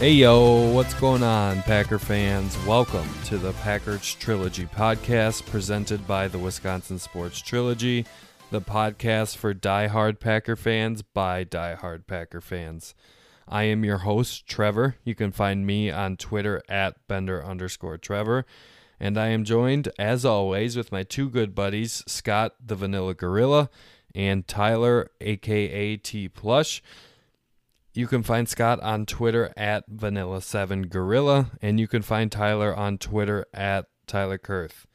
Hey yo, what's going on, Packer fans? Welcome to the Packers Trilogy podcast presented by the Wisconsin Sports Trilogy, the podcast for die-hard Packer fans by die-hard Packer fans. I am your host, Trevor. You can find me on Twitter at Bender underscore Trevor. And I am joined, as always, with my two good buddies, Scott the Vanilla Gorilla and Tyler, aka T Plush. You can find Scott on Twitter at Vanilla7Gorilla, and you can find Tyler on Twitter at Tyler Kurth.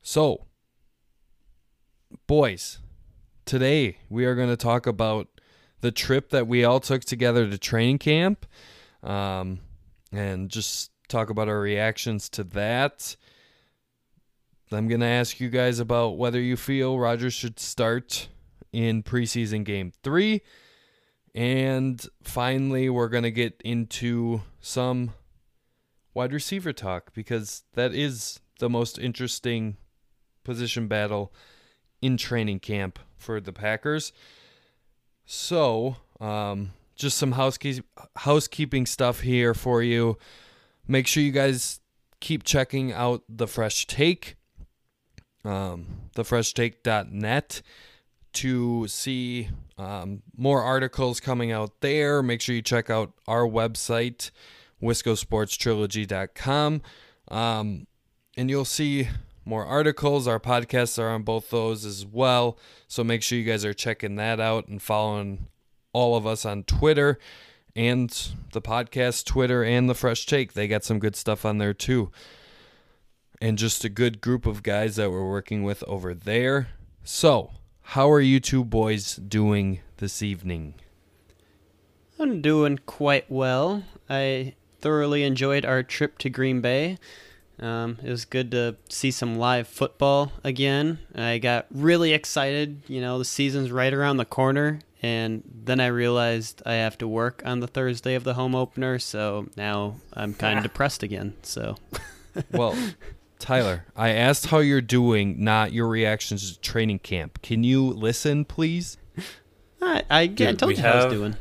So, boys, today we are going to talk about the trip that we all took together to training camp um, and just talk about our reactions to that. I'm going to ask you guys about whether you feel Rodgers should start in preseason game three. And finally, we're going to get into some wide receiver talk because that is the most interesting position battle in training camp for the Packers. So, um, just some housekeeping housekeeping stuff here for you. Make sure you guys keep checking out the Fresh Take, um, thefreshtake.net to see um, more articles coming out there. Make sure you check out our website, wiscosportstrilogy.com. Um, and you'll see more articles. Our podcasts are on both those as well. So make sure you guys are checking that out and following all of us on Twitter and the podcast Twitter and the Fresh Take. They got some good stuff on there too. And just a good group of guys that we're working with over there. So, how are you two boys doing this evening? I'm doing quite well. I thoroughly enjoyed our trip to Green Bay. Um, it was good to see some live football again. I got really excited. You know, the season's right around the corner, and then I realized I have to work on the Thursday of the home opener, so now I'm kind of depressed again. So, Well, Tyler, I asked how you're doing, not your reactions to training camp. Can you listen, please? I, I, I told we you how I was doing.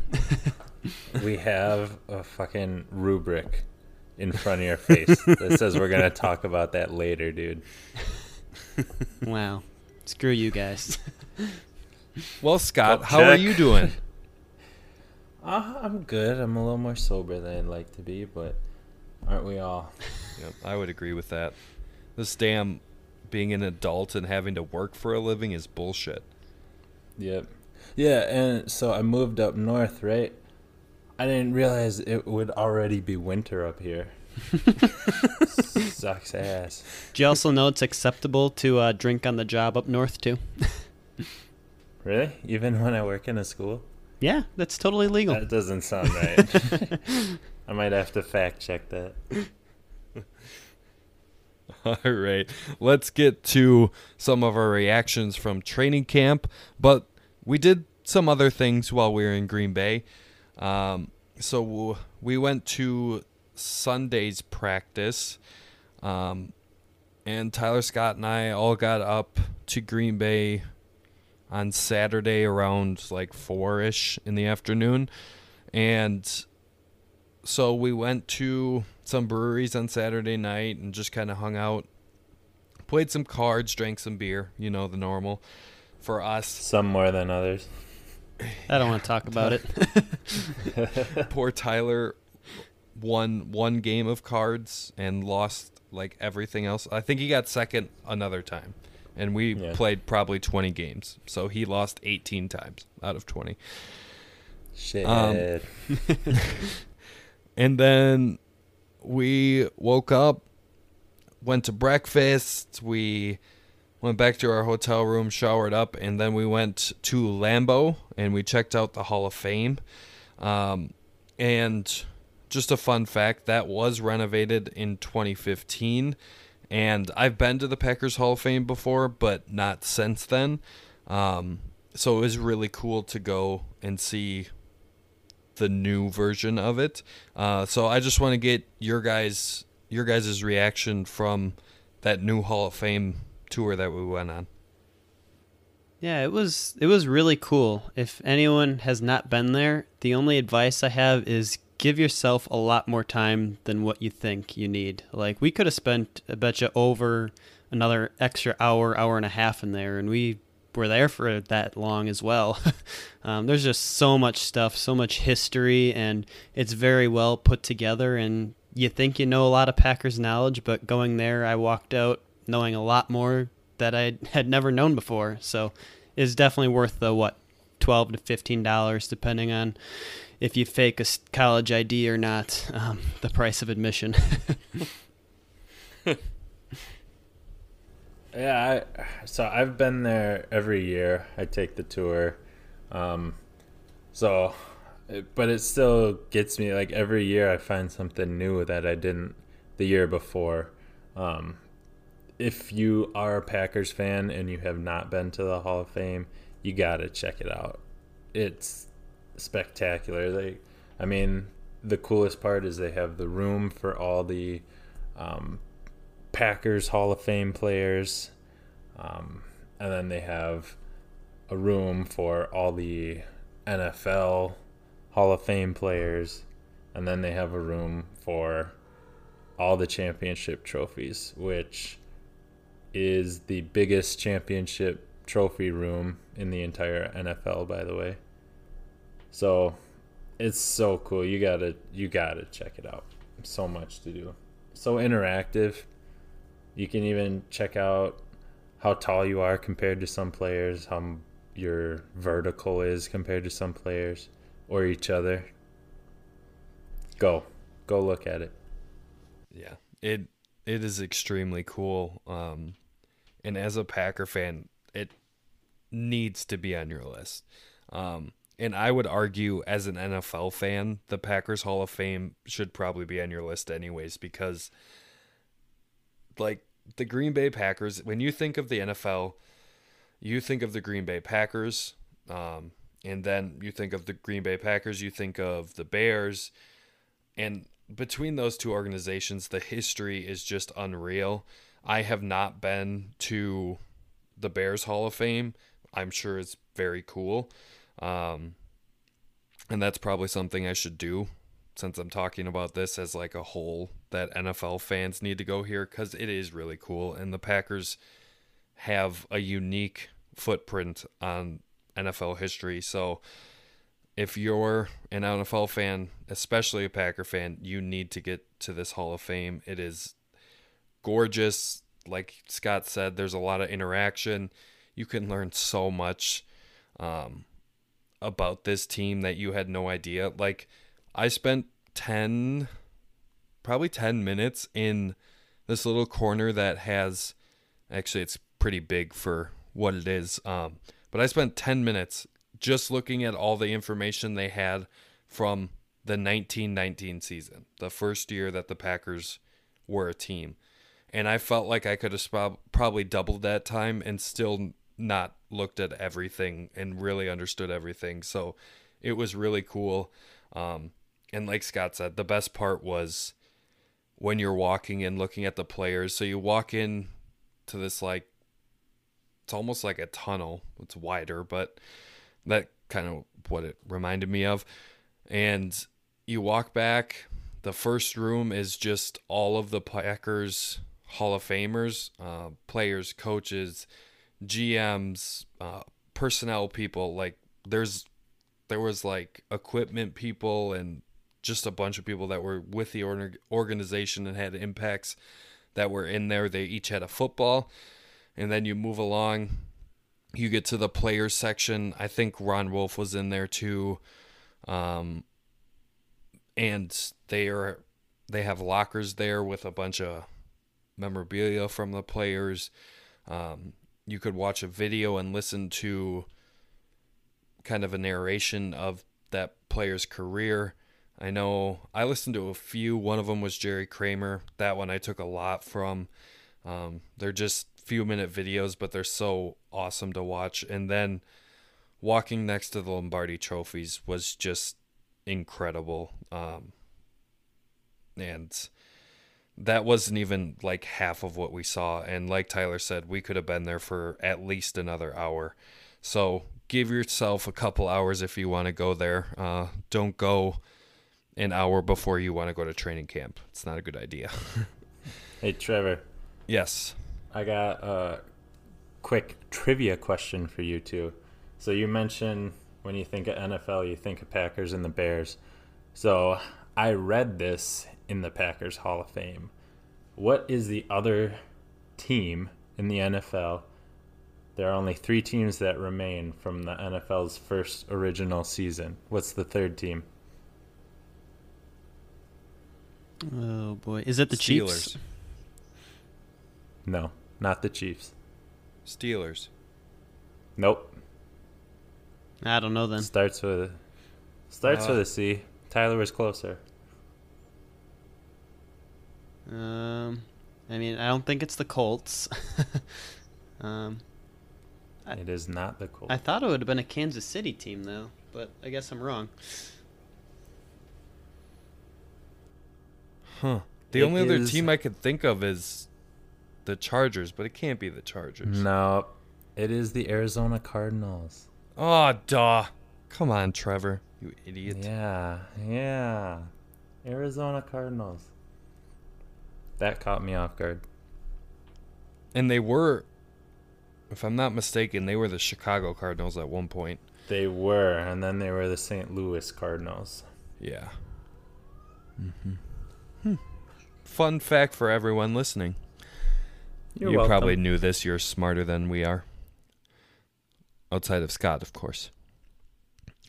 we have a fucking rubric in front of your face that says we're gonna talk about that later, dude. wow. Screw you guys. Well, Scott, Well, how are you doing? Uh, I'm good. I'm a little more sober than I'd like to be, but aren't we all? Yep, I would agree with that. This damn being an adult and having to work for a living is bullshit. Yep. Yeah, and so I moved up north, right? I didn't realize it would already be winter up here. Sucks ass. Do you also know it's acceptable to uh, drink on the job up north, too? Really? Even when I work in a school? Yeah, that's totally legal. That doesn't sound right. I might have to fact check that. All right, let's get to some of our reactions from training camp. But we did some other things while we were in Green Bay. Um, so we went to Sunday's practice, um, and Tyler Scott and I all got up to Green Bay on Saturday around like four ish in the afternoon, and so we went to some breweries on Saturday night and just kind of hung out, played some cards, drank some beer, you know, the normal for us. Some more than others. I don't want to talk about it. Poor Tyler won one game of cards and lost like everything else. I think he got second another time. And we Yeah. played probably 20 games. So he lost 18 times out of 20. Shit. Um, And then we woke up, went to breakfast, we went back to our hotel room, showered up, and then we went to Lambeau and we checked out the Hall of Fame. Um, and just a fun fact that was renovated in 2015. And I've been to the Packers Hall of Fame before, but not since then. Um, so it was really cool to go and see the new version of it. Uh, so I just want to get your guys your guys' reaction from that new Hall of Fame tour that we went on. Yeah, it was it was really cool. If anyone has not been there, the only advice I have is give yourself a lot more time than what you think you need. Like we could have spent I bet you over another extra hour, hour and a half in there, and we were there for that long as well. um, there's just so much stuff, so much history, and it's very well put together. And you think you know a lot of Packers knowledge, but going there, I walked out knowing a lot more that I had never known before. So it's definitely worth the what twelve to fifteen dollars, depending on if you fake a college ID or not. Um, the price of admission. Yeah, I, so I've been there every year. I take the tour. Um, so, but it still gets me like every year I find something new that I didn't the year before. Um, if you are a Packers fan and you have not been to the Hall of Fame, you got to check it out. It's spectacular. They, I mean, the coolest part is they have the room for all the um, Packers Hall of Fame players. Um, and then they have a room for all the NFL Hall of Fame players. And then they have a room for all the championship trophies, which is the biggest championship trophy room in the entire NFL, by the way. So it's so cool. You gotta you gotta check it out. So much to do. So interactive. You can even check out how tall you are compared to some players, how your vertical is compared to some players or each other. Go. Go look at it. Yeah. It it is extremely cool. Um and as a Packer fan, it needs to be on your list. Um and I would argue as an NFL fan, the Packers Hall of Fame should probably be on your list anyways because like the Green Bay Packers, when you think of the NFL, you think of the Green Bay Packers, um, and then you think of the Green Bay Packers, you think of the Bears, and between those two organizations, the history is just unreal. I have not been to the Bears Hall of Fame. I'm sure it's very cool. Um, and that's probably something I should do since I'm talking about this as like a whole that NFL fans need to go here because it is really cool and the Packers have a unique footprint on NFL history. So if you're an NFL fan, especially a Packer fan, you need to get to this Hall of Fame. It is gorgeous. Like Scott said, there's a lot of interaction. You can learn so much um, about this team that you had no idea. Like, I spent 10 probably 10 minutes in this little corner that has actually it's pretty big for what it is um, but i spent 10 minutes just looking at all the information they had from the 1919 season the first year that the packers were a team. And i felt like i could have probably doubled that time and still not looked at everything and really understood everything. So it was really cool. Um, and like Scott said, the best part was when you're walking and looking at the players. So you walk in to this like it's almost like a tunnel. It's wider, but that kind of what it reminded me of. And you walk back. The first room is just all of the Packers Hall of Famers, uh, players, coaches, GMs, uh, personnel people. Like there's there was like equipment people and just a bunch of people that were with the organization and had impacts that were in there. They each had a football. And then you move along, you get to the players section. I think Ron Wolf was in there too. Um, and they are they have lockers there with a bunch of memorabilia from the players. Um, you could watch a video and listen to kind of a narration of that player's career. I know I listened to a few. One of them was Jerry Kramer. That one I took a lot from. Um, they're just few minute videos, but they're so awesome to watch. And then walking next to the Lombardi trophies was just incredible. Um, and that wasn't even like half of what we saw. And like Tyler said, we could have been there for at least another hour. So give yourself a couple hours if you want to go there. Uh, don't go an hour before you want to go to training camp. It's not a good idea. hey, Trevor. Yes. I got a quick trivia question for you too. So you mentioned when you think of NFL, you think of Packers and the Bears. So I read this in the Packers Hall of Fame. What is the other team in the NFL? There are only three teams that remain from the NFL's first original season. What's the third team? Oh boy, is it the Steelers. Chiefs? No, not the Chiefs. Steelers. Nope. I don't know then. Starts with starts Uh. with a C. Tyler was closer. Um, I mean, I don't think it's the Colts. um, I- It is not the Colts. I thought it would have been a Kansas City team though, but I guess I'm wrong. Huh. The It only other is- team I could think of is the Chargers, but it can't be the Chargers. No, it is the Arizona Cardinals. Oh, duh. Come on, Trevor. You idiot. Yeah, yeah. Arizona Cardinals. That caught me off guard. And they were, if I'm not mistaken, they were the Chicago Cardinals at one point. They were, and then they were the St. Louis Cardinals. Yeah. Mm-hmm. Hmm. Fun fact for everyone listening. You're you welcome. probably knew this. You're smarter than we are. Outside of Scott, of course.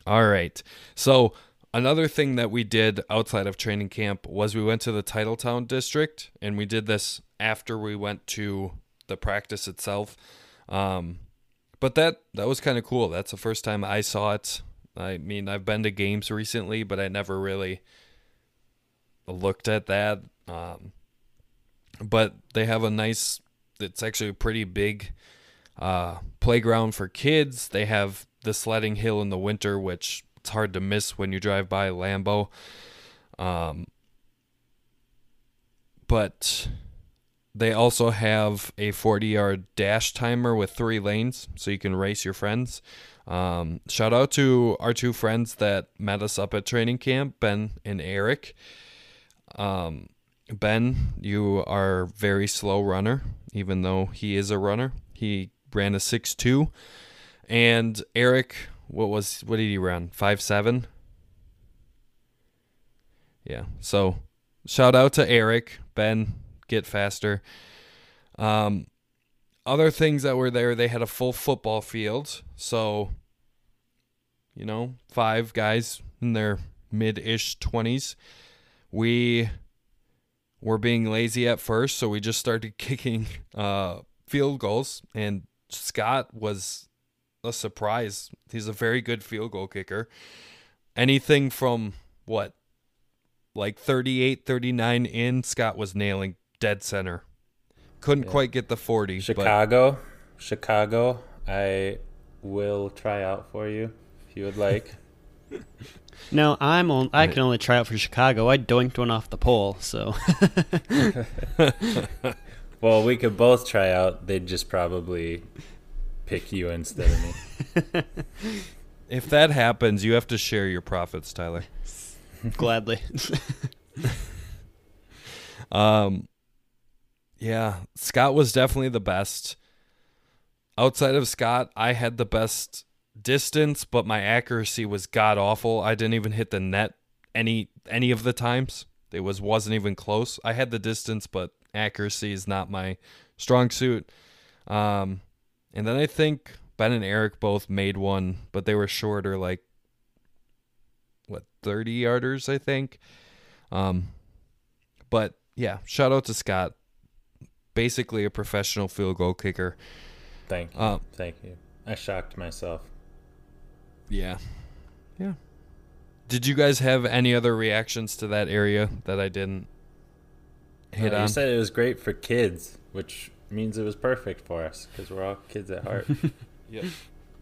All right. So, another thing that we did outside of training camp was we went to the Titletown district, and we did this after we went to the practice itself. Um, but that that was kind of cool. That's the first time I saw it. I mean, I've been to games recently, but I never really looked at that. Um, but they have a nice it's actually a pretty big uh, playground for kids they have the sledding hill in the winter which it's hard to miss when you drive by Lambeau. um, but they also have a 40 yard dash timer with three lanes so you can race your friends um, shout out to our two friends that met us up at training camp ben and eric um, Ben, you are very slow runner, even though he is a runner. He ran a six two, and Eric, what was what did he run? Five seven. Yeah. So, shout out to Eric. Ben, get faster. Um, other things that were there, they had a full football field. So, you know, five guys in their mid-ish twenties. We were being lazy at first, so we just started kicking uh, field goals. And Scott was a surprise. He's a very good field goal kicker. Anything from what, like 38, 39 in, Scott was nailing dead center. Couldn't quite get the 40. But Chicago, Chicago. I will try out for you if you would like. No, I'm on. I can only try out for Chicago. I doinked one off the pole, so well, we could both try out. They'd just probably pick you instead of me. if that happens, you have to share your profits, Tyler. gladly. Um, yeah, Scott was definitely the best. Outside of Scott, I had the best distance, but my accuracy was god awful. I didn't even hit the net any any of the times. It was wasn't even close. I had the distance, but accuracy is not my strong suit. Um, and then I think Ben and Eric both made one, but they were shorter, like what 30 yarders, I think. Um, but yeah, shout out to Scott. Basically a professional field goal kicker. Thank you. Uh, Thank you. I shocked myself. Yeah. Yeah. Did you guys have any other reactions to that area that I didn't hit Uh, on? You said it was great for kids, which means it was perfect for us because we're all kids at heart. Yep.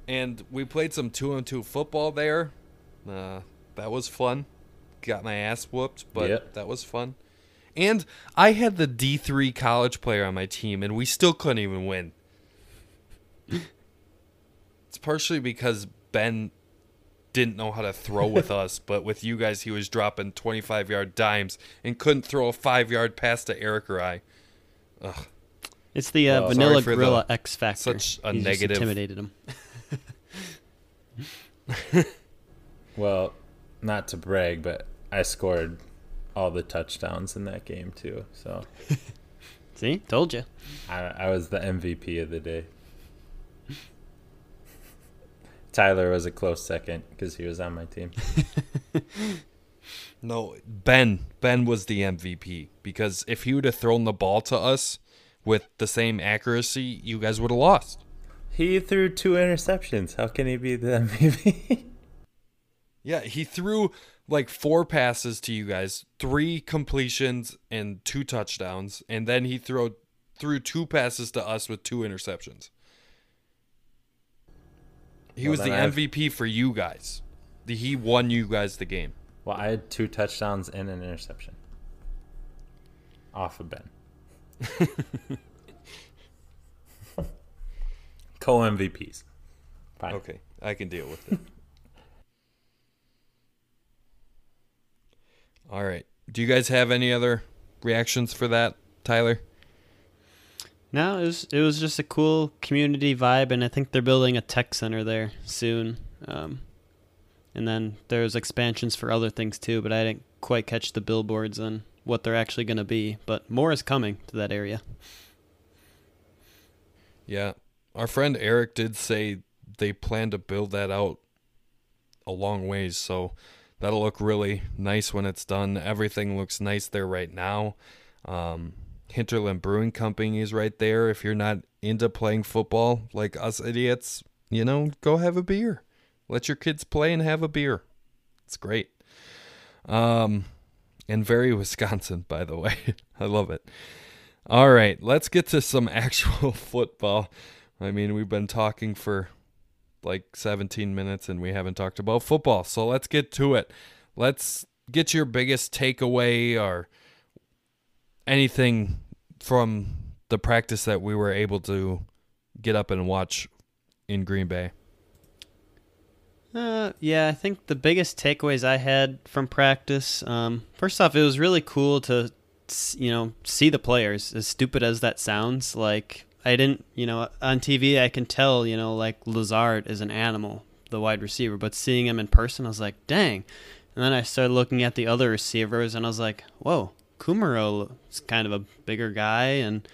And we played some two on two football there. Uh, that was fun. Got my ass whooped, but Yep. that was fun. And I had the D three college player on my team, and we still couldn't even win. it's partially because Ben didn't know how to throw with us, but with you guys, he was dropping twenty five yard dimes and couldn't throw a five yard pass to Eric or I. Ugh. It's the uh, Well, vanilla for the- gorilla X factor. such a He just negative- intimidated him. well, not to brag, but I scored all the touchdowns in that game too. So See, told you. I, I was the MVP of the day. Tyler was a close second because he was on my team. No, Ben. Ben was the MVP because if he would have thrown the ball to us with the same accuracy, you guys would have lost. He threw two interceptions. How can he be the MVP? Yeah, he threw like four passes to you guys, three completions and two touchdowns, and then he threw threw two passes to us with two interceptions. He Well, was the MVP for you guys. The, he won you guys the game. well, I had two touchdowns and an interception. Off of Ben. Co MVPs. Fine. Okay, I can deal with it. All right. Do you guys have any other reactions for that, Tyler? No, it was it was just a cool community vibe, and I think they're building a tech center there soon. Um, and then there's expansions for other things too, but I didn't quite catch the billboards and what they're actually going to be. But more is coming to that area. Yeah. Our friend Eric did say they plan to build that out a long ways, so that'll look really nice when it's done. Everything looks nice there right now. Um, Hinterland Brewing Company is right there. If you're not into playing football like us idiots, you know, go have a beer. Let your kids play and have a beer. It's great. Um, and very Wisconsin, by the way. I love it. All right, let's get to some actual football. I mean, we've been talking for like 17 minutes and we haven't talked about football. So let's get to it. Let's get your biggest takeaway or anything from the practice that we were able to get up and watch in Green Bay. Uh, yeah, I think the biggest takeaways I had from practice. Um, first off, it was really cool to, you know, see the players. As stupid as that sounds, like I didn't, you know, on TV I can tell, you know, like Lazard is an animal, the wide receiver, but seeing him in person, I was like, dang. And then I started looking at the other receivers, and I was like, whoa, Kumerow is kind of a bigger guy, and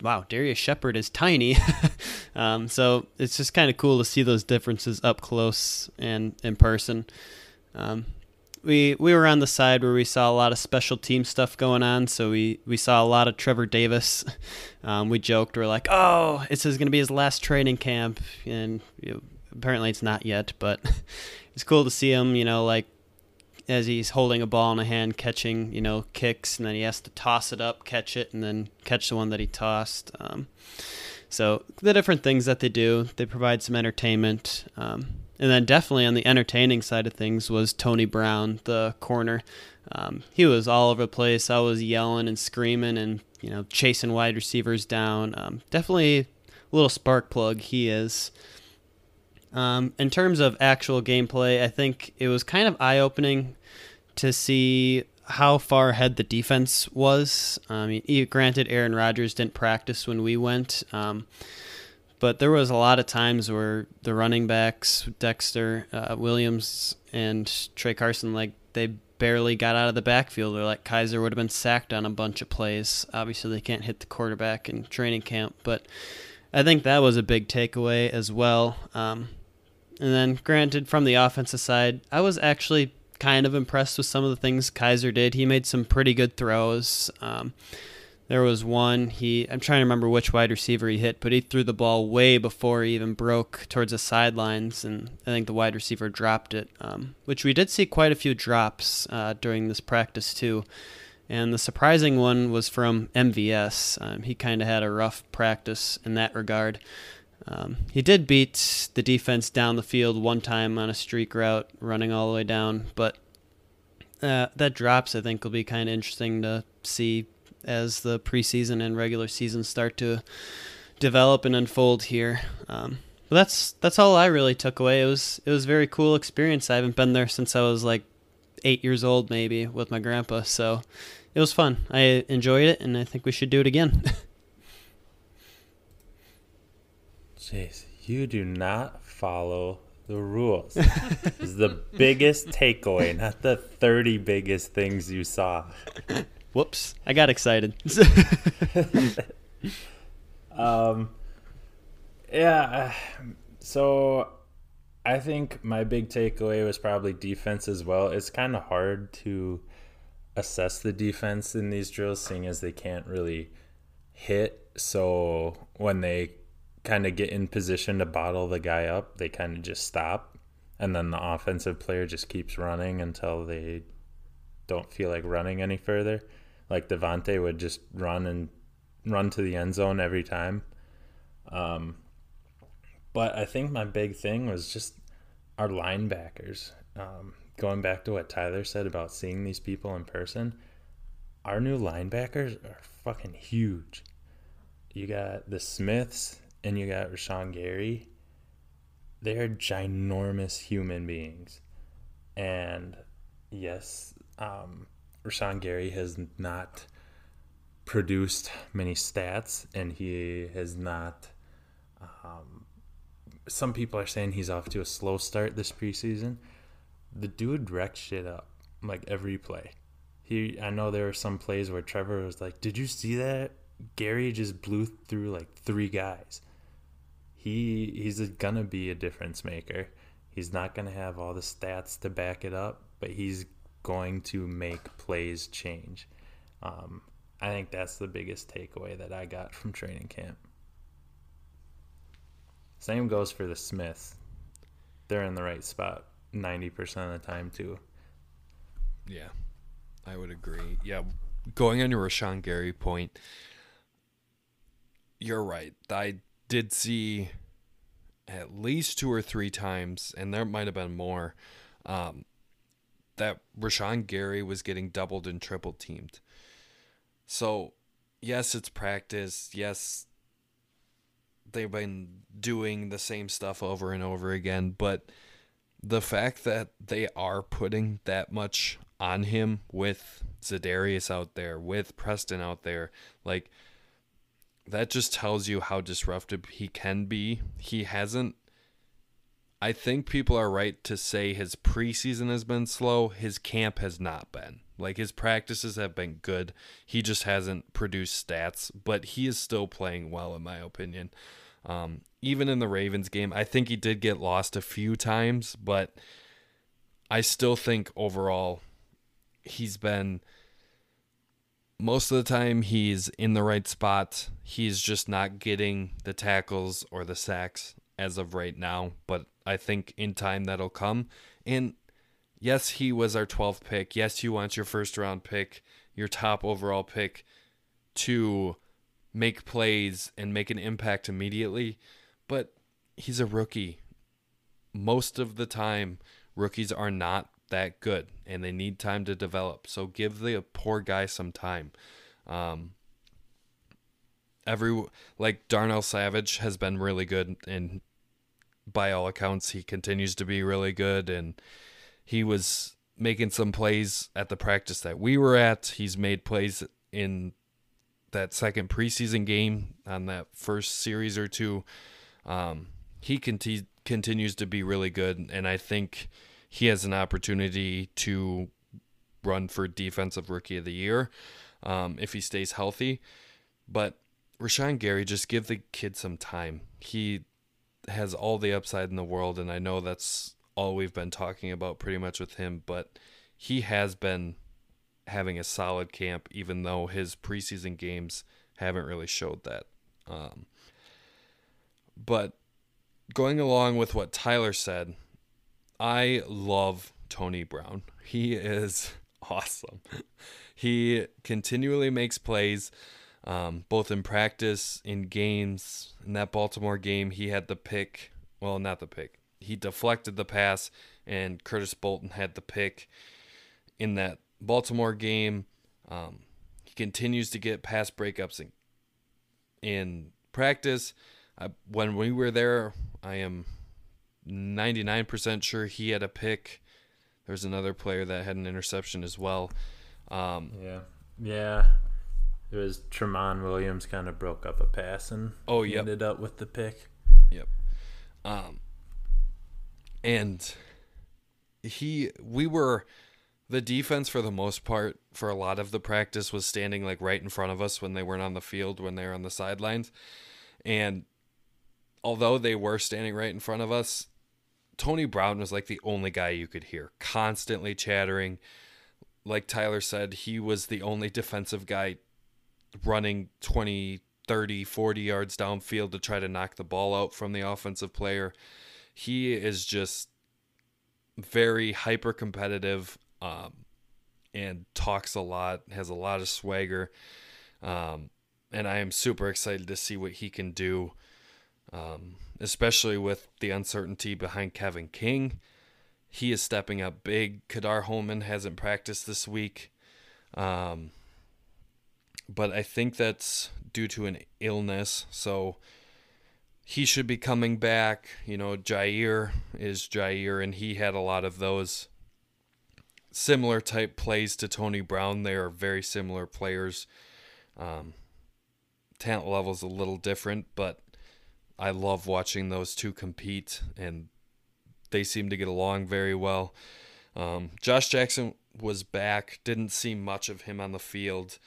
wow, Darrius Shepherd is tiny. um, so it's just kind of cool to see those differences up close and in person. Um, we we were on the side where we saw a lot of special team stuff going on, so we, we saw a lot of Trevor Davis. Um, we joked, we're like, oh, this is going to be his last training camp, and you know, apparently it's not yet, but it's cool to see him, you know, like as he's holding a ball in a hand, catching, you know, kicks, and then he has to toss it up, catch it, and then catch the one that he tossed. Um, so the different things that they do, they provide some entertainment. Um, and then definitely on the entertaining side of things was Tony Brown, the corner. Um, he was all over the place. I was yelling and screaming and you know chasing wide receivers down. Um, definitely a little spark plug he is. Um, in terms of actual gameplay, I think it was kind of eye opening to see how far ahead the defense was. I mean, e- granted, Aaron Rodgers didn't practice when we went, um, but there was a lot of times where the running backs, Dexter uh, Williams and Tra Carson, like they barely got out of the backfield, or like Kizer would have been sacked on a bunch of plays. Obviously, they can't hit the quarterback in training camp, but I think that was a big takeaway as well. Um, and then, granted, from the offensive side, I was actually kind of impressed with some of the things Kizer did. He made some pretty good throws. Um, there was one he I'm trying to remember which wide receiver he hit, but he threw the ball way before he even broke towards the sidelines, and I think the wide receiver dropped it. Um, which we did see quite a few drops uh, during this practice too. And the surprising one was from MVS. Um, he kind of had a rough practice in that regard. Um, he did beat the defense down the field one time on a streak route, running all the way down, but uh, that drops, I think, will be kind of interesting to see as the preseason and regular season start to develop and unfold here. Um, but that's that's all I really took away. It was it was a very cool experience. I haven't been there since I was like eight years old, maybe, with my grandpa. So it was fun. I enjoyed it, and I think we should do it again. Jeez, you do not follow the rules. this is the biggest takeaway, not the 30 biggest things you saw. Whoops, I got excited. um, yeah, so I think my big takeaway was probably defense as well. It's kind of hard to assess the defense in these drills, seeing as they can't really hit. So when they kind of get in position to bottle the guy up, they kind of just stop. And then the offensive player just keeps running until they don't feel like running any further. Like Davante would just run and run to the end zone every time. Um, but I think my big thing was just our linebackers. Um, going back to what Tyler said about seeing these people in person, our new linebackers are fucking huge. You got the Smiths and you got Rashan Gary. They're ginormous human beings. And yes, um, Rashan Gary has not produced many stats and he has not. Um, some people are saying he's off to a slow start this preseason the dude wrecked shit up like every play. He, I know there were some plays where Trevor was like, "Did you see that? Gary just blew through like three guys." He he's gonna be a difference maker. He's not gonna have all the stats to back it up, but he's going to make plays change. Um, I think that's the biggest takeaway that I got from training camp. Same goes for the Smiths. They're in the right spot. 90% of the time too. Yeah, I would agree. Yeah, going on your Rashan Gary point, you're right. I did see at least two or three times, and there might have been more, um, that Rashan Gary was getting doubled and triple teamed. So, yes, it's practice. Yes, they've been doing the same stuff over and over again, but the fact that they are putting that much on him with Za'Darius out there, with Preston out there, like that just tells you how disruptive he can be. He hasn't I think people are right to say his preseason has been slow. His camp has not been. Like his practices have been good. He just hasn't produced stats, but he is still playing well in my opinion. Um, even in the Ravens game, I think he did get lost a few times, but I still think overall he's been most of the time he's in the right spot. He's just not getting the tackles or the sacks as of right now, but I think in time that'll come. And yes, he was our 12th pick. Yes, you want your first round pick, your top overall pick to make plays and make an impact immediately, but he's a rookie. Most of the time, rookies are not that good and they need time to develop. So give the poor guy some time. Um, every like Darnell Savage has been really good and by all accounts he continues to be really good and he was making some plays at the practice that we were at. He's made plays in that second preseason game on that first series or two, um, he conti- continues to be really good, and I think he has an opportunity to run for defensive rookie of the year um, if he stays healthy. But Rashan Gary, just give the kid some time. He has all the upside in the world, and I know that's all we've been talking about pretty much with him, but he has been having a solid camp, even though his preseason games haven't really showed that. Um, but going along with what Tyler said, I love Tony Brown. He is awesome. He continually makes plays, um, both in practice, in games. In that Baltimore game, he had the pick. Well, not the pick. He deflected the pass, and Curtis Bolton had the pick in that Baltimore game. Um, he continues to get pass breakups in, in practice. I, when we were there, I am 99% sure he had a pick. There's another player that had an interception as well. Um, Yeah. Yeah. It was Tramon Williams kind of broke up a pass and Oh, yep. ended up with the pick. Yep. Um, and he, we were, the defense for the most part, for a lot of the practice, was standing like right in front of us when they weren't on the field, when they were on the sidelines. And although they were standing right in front of us, Tony Brown was like the only guy you could hear constantly chattering. Like Tyler said, he was the only defensive guy running 20, 30, 40 yards downfield to try to knock the ball out from the offensive player. He is just very hyper competitive um, and talks a lot, has a lot of swagger. Um, and I am super excited to see what he can do, um, especially with the uncertainty behind Kevin King. He is stepping up big. Ka'dar Hollman hasn't practiced this week. Um, but I think that's due to an illness. So he should be coming back. You know, Jaire is Jaire, and he had a lot of those similar type plays to Tony Brown. They are very similar players. Um, talent is a little different, but I love watching those two compete, and they seem to get along very well. Um, Josh Jackson was back. Didn't see much of him on the field.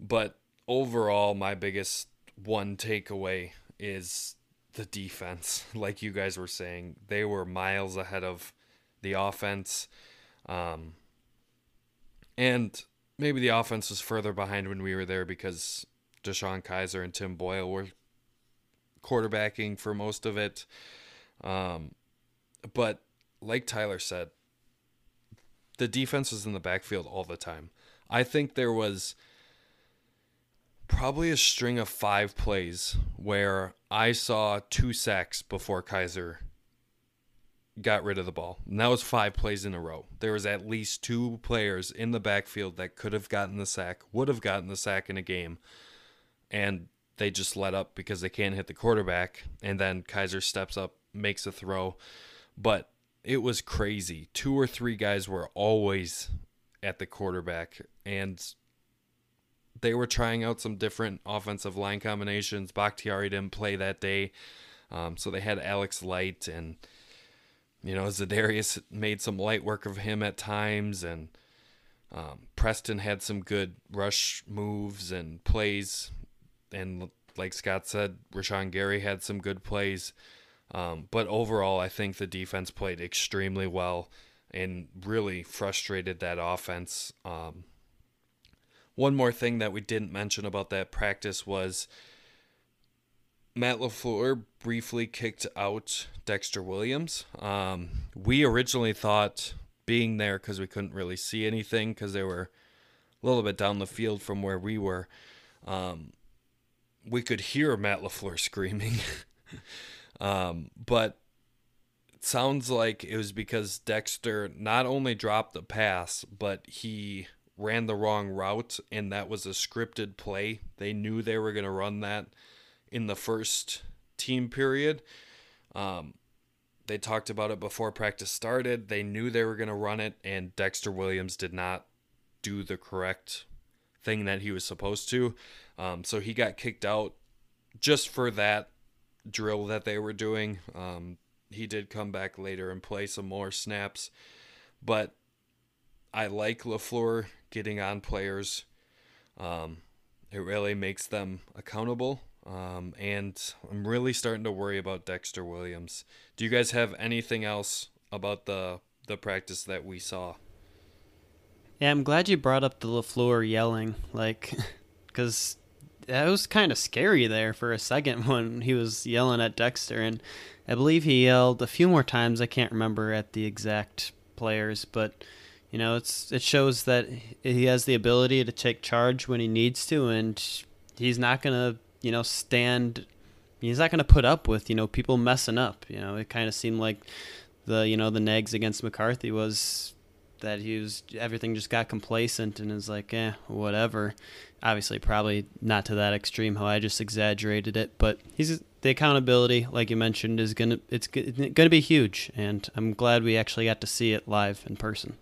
But overall, my biggest one takeaway is the defense. Like you guys were saying, they were miles ahead of the offense. Um, and maybe the offense was further behind when we were there because DeShone Kizer and Tim Boyle were quarterbacking for most of it. Um, but like Tyler said, the defense was in the backfield all the time. I think there was probably a string of five plays where I saw two sacks before Kizer got rid of the ball. And that was five plays in a row. There was at least two players in the backfield that could have gotten the sack, would have gotten the sack in a game, and they just let up because they can't hit the quarterback. And then Kizer steps up, makes a throw. But it was crazy. Two or three guys were always at the quarterback, and they were trying out some different offensive line combinations. Bakhtiari didn't play that day, um, so they had Alex Light, and you know Za'Darius made some light work of him at times, and um, Preston had some good rush moves and plays, and like Scott said, Rashan Gary had some good plays. Um, but overall, I think the defense played extremely well and really frustrated that offense. Um, one more thing that we didn't mention about that practice was Matt LaFleur briefly kicked out Dexter Williams. Um, we originally thought being there because we couldn't really see anything because they were a little bit down the field from where we were. Um, we could hear Matt LaFleur screaming. um, but it sounds like it was because Dexter not only dropped the pass, but he ran the wrong route, and that was a scripted play. They knew they were going to run that in the first team period. Um, they talked about it before practice started. They knew they were going to run it, and Dexter Williams did not do the correct thing that he was supposed to. Um, so he got kicked out just for that drill that they were doing. Um, he did come back later and play some more snaps, but I like LaFleur getting on players. Um, it really makes them accountable. Um, and I'm really starting to worry about Dexter Williams. Do you guys have anything else about the the practice that we saw. Yeah, I'm glad you brought up the LaFleur yelling, like, because that was kind of scary there for a second when he was yelling at Dexter, and I believe he yelled a few more times. I can't remember at the exact players, but you know, it's it shows that he has the ability to take charge when he needs to, and he's not gonna, you know, stand. He's not gonna put up with you know people messing up. You know, it kind of seemed like the you know the negs against McCarthy was that he was everything just got complacent and is like eh whatever obviously probably not to that extreme how i just exaggerated it but he's the accountability like you mentioned is gonna it's gonna be huge and i'm glad we actually got to see it live in person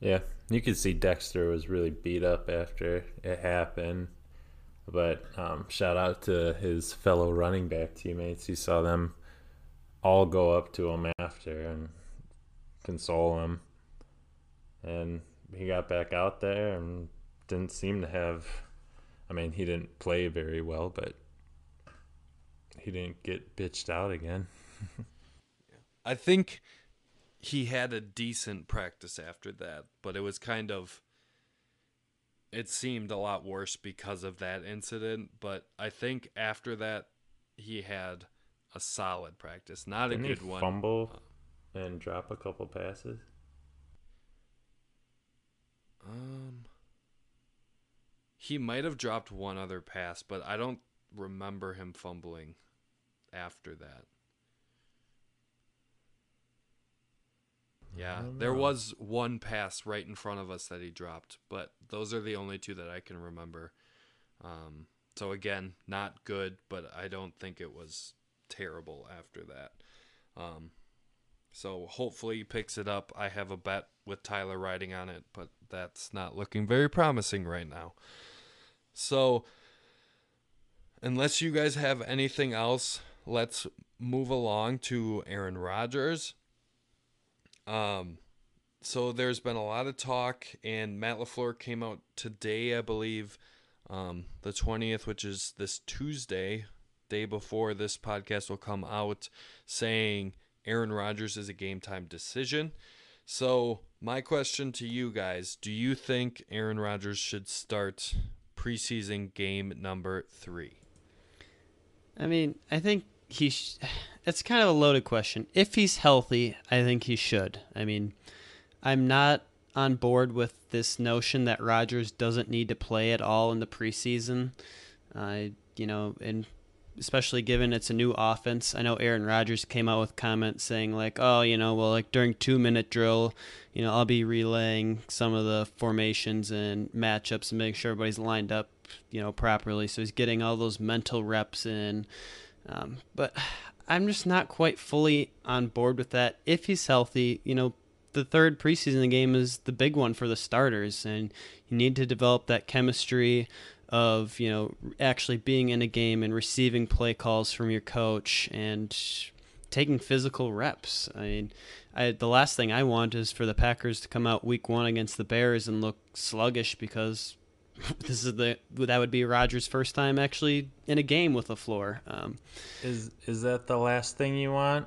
yeah you could see dexter was really beat up after it happened but um, shout out to his fellow running back teammates you saw them all go up to him after and console him. And he got back out there and didn't seem to have. I mean, he didn't play very well, but he didn't get bitched out again. I think he had a decent practice after that, but it was kind of it seemed a lot worse because of that incident, but I think after that he had a solid practice, not Didn't a good he one. Fumble and drop a couple passes. Um, he might have dropped one other pass, but I don't remember him fumbling after that. Yeah, there was one pass right in front of us that he dropped, but those are the only two that I can remember. Um, so again, not good, but I don't think it was terrible after that. Um, so hopefully he picks it up. I have a bet with Tyler riding on it, but that's not looking very promising right now. So unless you guys have anything else, let's move along to Aaron Rodgers. Um so there's been a lot of talk and Matt LaFleur came out today, I believe, um, the 20th, which is this Tuesday, day before this podcast will come out, saying Aaron Rodgers is a game time decision. So, my question to you guys do you think Aaron Rodgers should start preseason game number three? I mean, I think he. Sh- it's kind of a loaded question. If he's healthy, I think he should. I mean, I'm not on board with this notion that Rodgers doesn't need to play at all in the preseason. I, you know, and especially given it's a new offense. I know Aaron Rodgers came out with comments saying like, "Oh, you know, well, like during two minute drill, you know, I'll be relaying some of the formations and matchups and making sure everybody's lined up, you know, properly." So he's getting all those mental reps in. Um, but I'm just not quite fully on board with that. If he's healthy, you know, the third preseason game is the big one for the starters, and you need to develop that chemistry of you know actually being in a game and receiving play calls from your coach and taking physical reps. I mean, I, the last thing I want is for the Packers to come out week one against the Bears and look sluggish because this is the that would be Rodgers' first time actually in a game with LaFleur. Um, Is is that the last thing you want?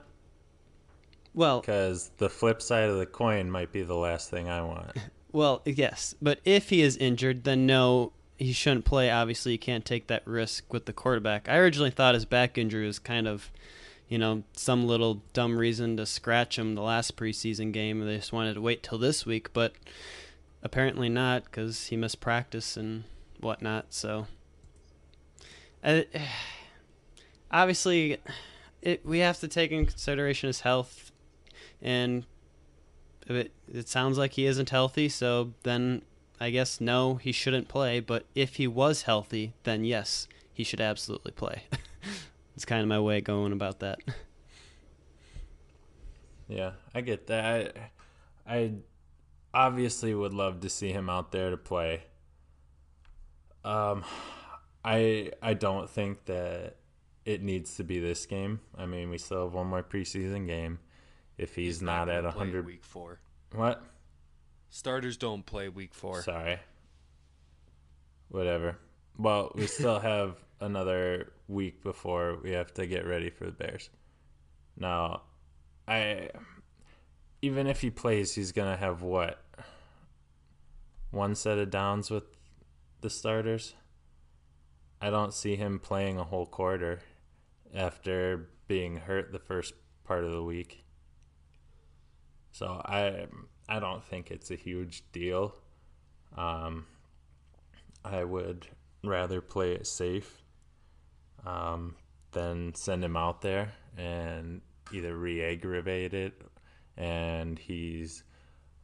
well, Because the flip side of the coin might be the last thing I want. Well, yes, but if he is injured, then no, he shouldn't play. Obviously, you can't take that risk with the quarterback. I originally thought his back injury was kind of, you know, some little dumb reason to scratch him the last preseason game. They just wanted to wait till this week, but apparently not because he missed practice and whatnot. So, obviously, it we have to take in consideration his health, and it it sounds like he isn't healthy. So then I guess no, he shouldn't play. But if he was healthy, then yes, he should absolutely play. it's kind of my way of going about that. Yeah, I get that. I, I obviously would love to see him out there to play. Um, I I don't think that it needs to be this game. I mean, we still have one more preseason game. If he's, not, gonna at a hundred, week four. what? Starters don't play week four. Sorry. Whatever. Well, we still have another week before we have to get ready for the Bears. Now, I even if he plays, he's gonna have what one set of downs with the starters. I don't see him playing a whole quarter after being hurt the first part of the week. So I I don't think it's a huge deal. Um, I would rather play it safe um, than send him out there and either re-aggravate it and he's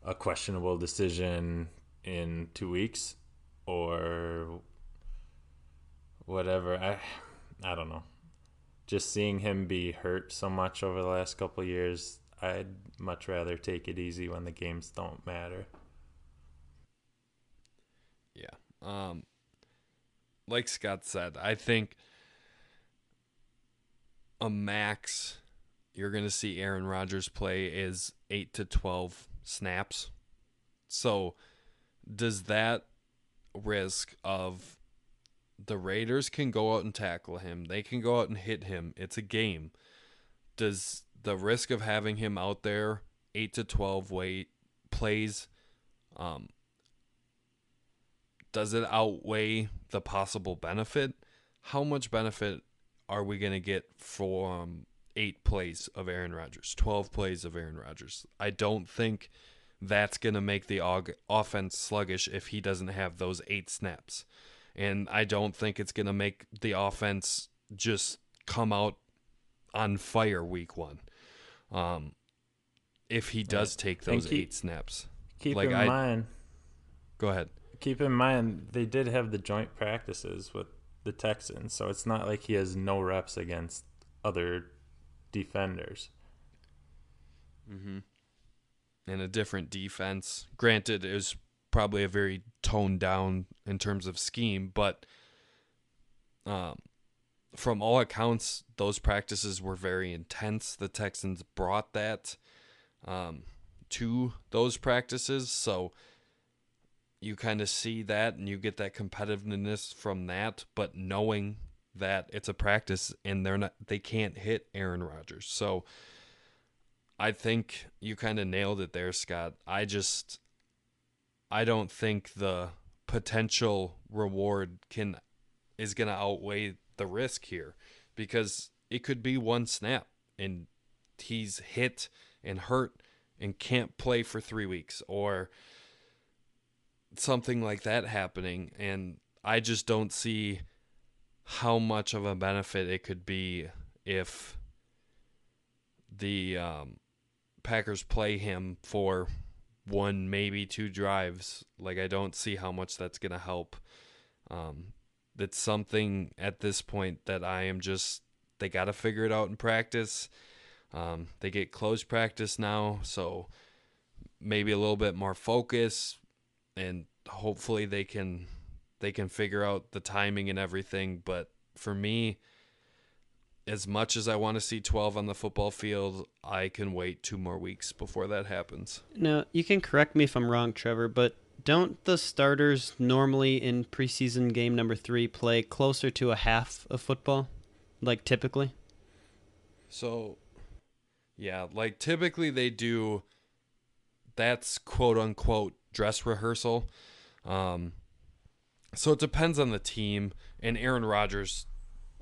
a questionable decision in two weeks or whatever. I I don't know. Just seeing him be hurt so much over the last couple years, I'd much rather take it easy when the games don't matter. Yeah. Um like Scott said, I think a max you're going to see Aaron Rodgers play is 8 to 12 snaps. So does that risk of the Raiders can go out and tackle him. They can go out and hit him. It's a game. Does the risk of having him out there 8 to 12 weight plays um does it outweigh the possible benefit? How much benefit are we going to get from eight plays of Aaron Rodgers, 12 plays of Aaron Rodgers? I don't think that's going to make the offense sluggish if he doesn't have those eight snaps. And I don't think it's going to make the offense just come out on fire week one. Um, if he does take those keep- eight snaps. Keep Like, in I- mind Go ahead. keep in mind they did have the joint practices with the Texans, so it's not like he has no reps against other defenders. and a different defense. Granted, it was probably a very toned down in terms of scheme, but um, from all accounts, those practices were very intense. The Texans brought that um, to those practices, so you kind of see that and you get that competitiveness from that, but knowing that it's a practice and they're not they can't hit Aaron Rodgers. So I think you kind of nailed it there, Scott. I just I don't think the potential reward can is going to outweigh the risk here because it could be one snap and he's hit and hurt and can't play for 3 weeks or something like that happening and I just don't see how much of a benefit it could be if the um, Packers play him for one, maybe two drives. Like, I don't see how much that's going to help. Um, it's something at this point that I am just, they got to figure it out in practice. Um, they get close practice now, so maybe a little bit more focus, and hopefully they can they can figure out the timing and everything. But for me, as much as I want to see 12 on the football field, I can wait two more weeks before that happens. Now, you can correct me if I'm wrong, Trevor, but don't the starters normally in preseason game number three play closer to a half of football? Like typically? So, yeah, like typically they do that's quote unquote dress rehearsal. Um, so it depends on the team. And Aaron Rodgers,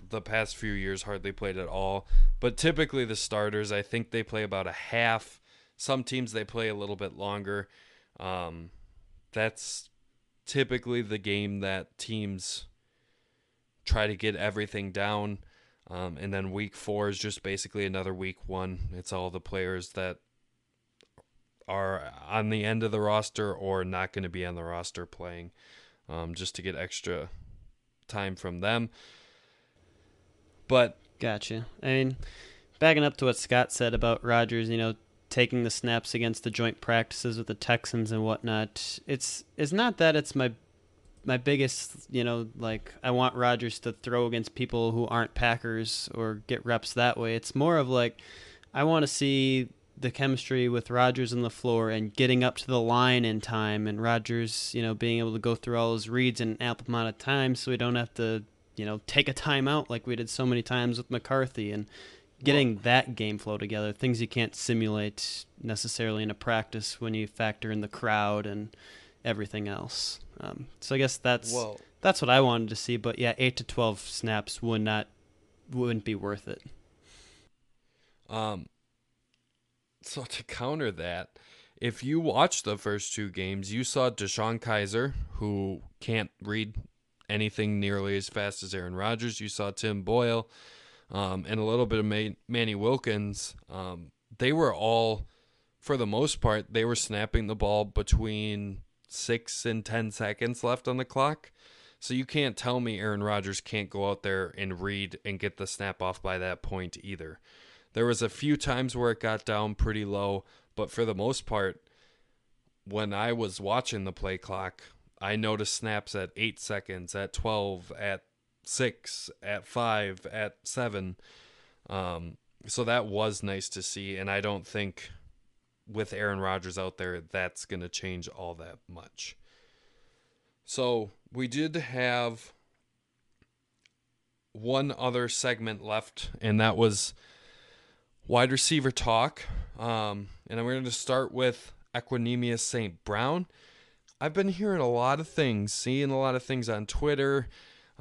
the past few years, hardly played at all. But typically the starters, I think they play about a half. Some teams they play a little bit longer. Um, that's typically the game that teams try to get everything down. Um, and then week four is just basically another week one. It's all the players that are on the end of the roster or not going to be on the roster playing um, just to get extra time from them. But Gotcha. I mean, backing up to what Scott said about Rodgers, you know, taking the snaps against the joint practices with the Texans and whatnot. It's it's not that it's my my biggest, you know, like I want Rodgers to throw against people who aren't Packers or get reps that way. It's more of like I want to see the chemistry with Rodgers on the floor and getting up to the line in time and Rodgers, you know, being able to go through all his reads in an ample amount of time so we don't have to, you know, take a timeout like we did so many times with McCarthy and getting that game flow together, things you can't simulate necessarily in a practice when you factor in the crowd and everything else. Um, so I guess that's Well, that's what I wanted to see. But yeah, eight to twelve snaps would not wouldn't be worth it. Um, so to counter that, if you watched the first two games, you saw DeShone Kizer, who can't read anything nearly as fast as Aaron Rodgers. You saw Tim Boyle, um, and a little bit of Man- Manny Wilkins. Um, they were all, for the most part, they were snapping the ball between six and ten seconds left on the clock. So you can't tell me Aaron Rodgers can't go out there and read and get the snap off by that point either. There was a few times where it got down pretty low, but for the most part, when I was watching the play clock, I noticed snaps at 8 seconds, at 12, at 6, at 5, at 7. Um, so that was nice to see, and I don't think with Aaron Rodgers out there, that's going to change all that much. So we did have one other segment left, and that was wide receiver talk. Um, and I'm going to start with Equanimeous St. Brown. I've been hearing a lot of things, seeing a lot of things on Twitter,